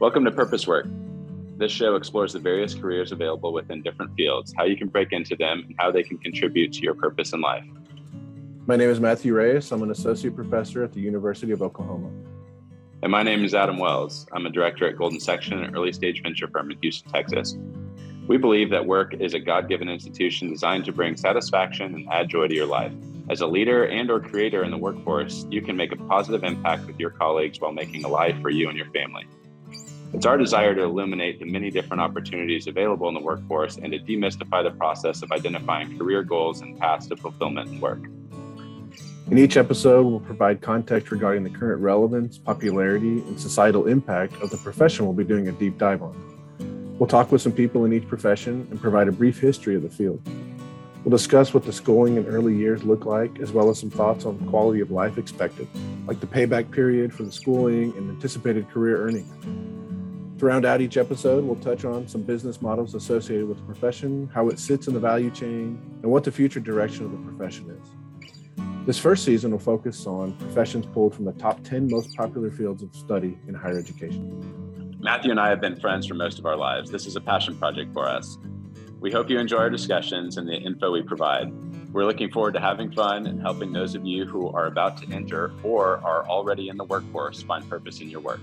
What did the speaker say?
Welcome to PurposeWork. This show explores the various careers available within different fields, how you can break into them, and how they can contribute to your purpose in life. My name is Matthew Reyes. I'm an associate professor at the University of Oklahoma. And my name is Adam Wells. I'm a director at Golden Section, an early stage venture firm in Houston, Texas. We believe that work is a God-given institution designed to bring satisfaction and add joy to your life. As a leader and or creator in the workforce, you can make a positive impact with your colleagues while making a life for you and your family. It's our desire to illuminate the many different opportunities available in the workforce and to demystify the process of identifying career goals and paths to fulfillment in work. In each episode, we'll provide context regarding the current relevance, popularity, and societal impact of the profession we'll be doing a deep dive on. We'll talk with some people in each profession and provide a brief history of the field. We'll discuss what the schooling and early years look like, as well as some thoughts on the quality of life expected, like the payback period for the schooling and anticipated career earnings. To round out each episode, we'll touch on some business models associated with the profession, how it sits in the value chain, and what the future direction of the profession is. This first season will focus on professions pulled from the top 10 most popular fields of study in higher education. Matthew and I have been friends for most of our lives. This is a passion project for us. We hope you enjoy our discussions and the info we provide. We're looking forward to having fun and helping those of you who are about to enter or are already in the workforce find purpose in your work.